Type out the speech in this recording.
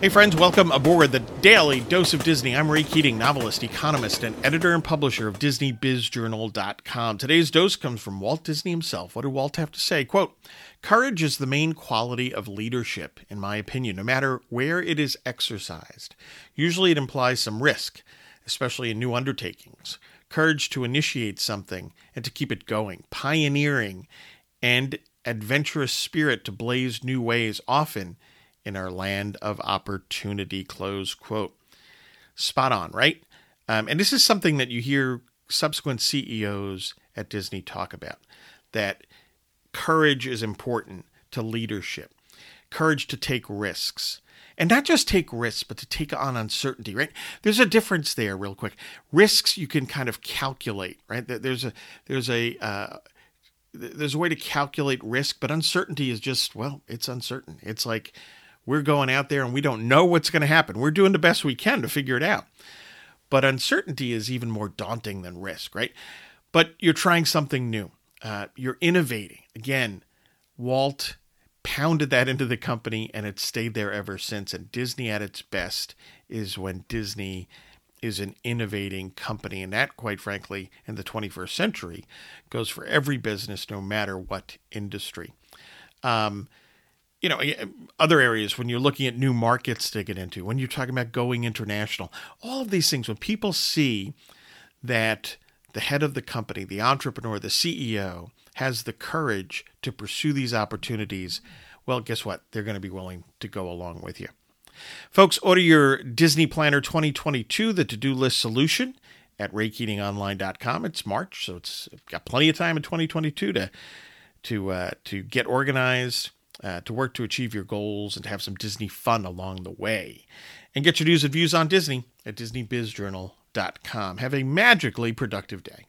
Hey, friends, welcome aboard the Daily Dose of Disney. I'm Ray Keating, novelist, economist, and editor and publisher of DisneyBizJournal.com. Today's dose comes from Walt Disney himself. What did Walt have to say? Quote Courage is the main quality of leadership, in my opinion, no matter where it is exercised. Usually it implies some risk, especially in new undertakings. Courage to initiate something and to keep it going, pioneering, and adventurous spirit to blaze new ways, often in our land of opportunity. Close quote. Spot on, right? Um, and this is something that you hear subsequent CEOs at Disney talk about that courage is important to leadership, courage to take risks. And not just take risks, but to take on uncertainty, right? There's a difference there, real quick. Risks you can kind of calculate, right? There's a there's a uh, there's a way to calculate risk, but uncertainty is just well, it's uncertain. It's like we're going out there and we don't know what's going to happen. We're doing the best we can to figure it out. But uncertainty is even more daunting than risk, right? But you're trying something new. Uh, you're innovating. Again, Walt pounded that into the company and it's stayed there ever since. And Disney at its best is when Disney is an innovating company. And that, quite frankly, in the 21st century, goes for every business, no matter what industry. Um, you know, other areas when you're looking at new markets to get into, when you're talking about going international, all of these things, when people see that the head of the company, the entrepreneur, the CEO has the courage to pursue these opportunities, well, guess what? They're going to be willing to go along with you. Folks, order your Disney Planner 2022, the to do list solution at raykeatingonline.com. It's March, so it's got plenty of time in 2022 to to uh, to get organized uh, to work to achieve your goals and to have some Disney fun along the way. And get your news and views on Disney at DisneyBizJournal.com. Have a magically productive day.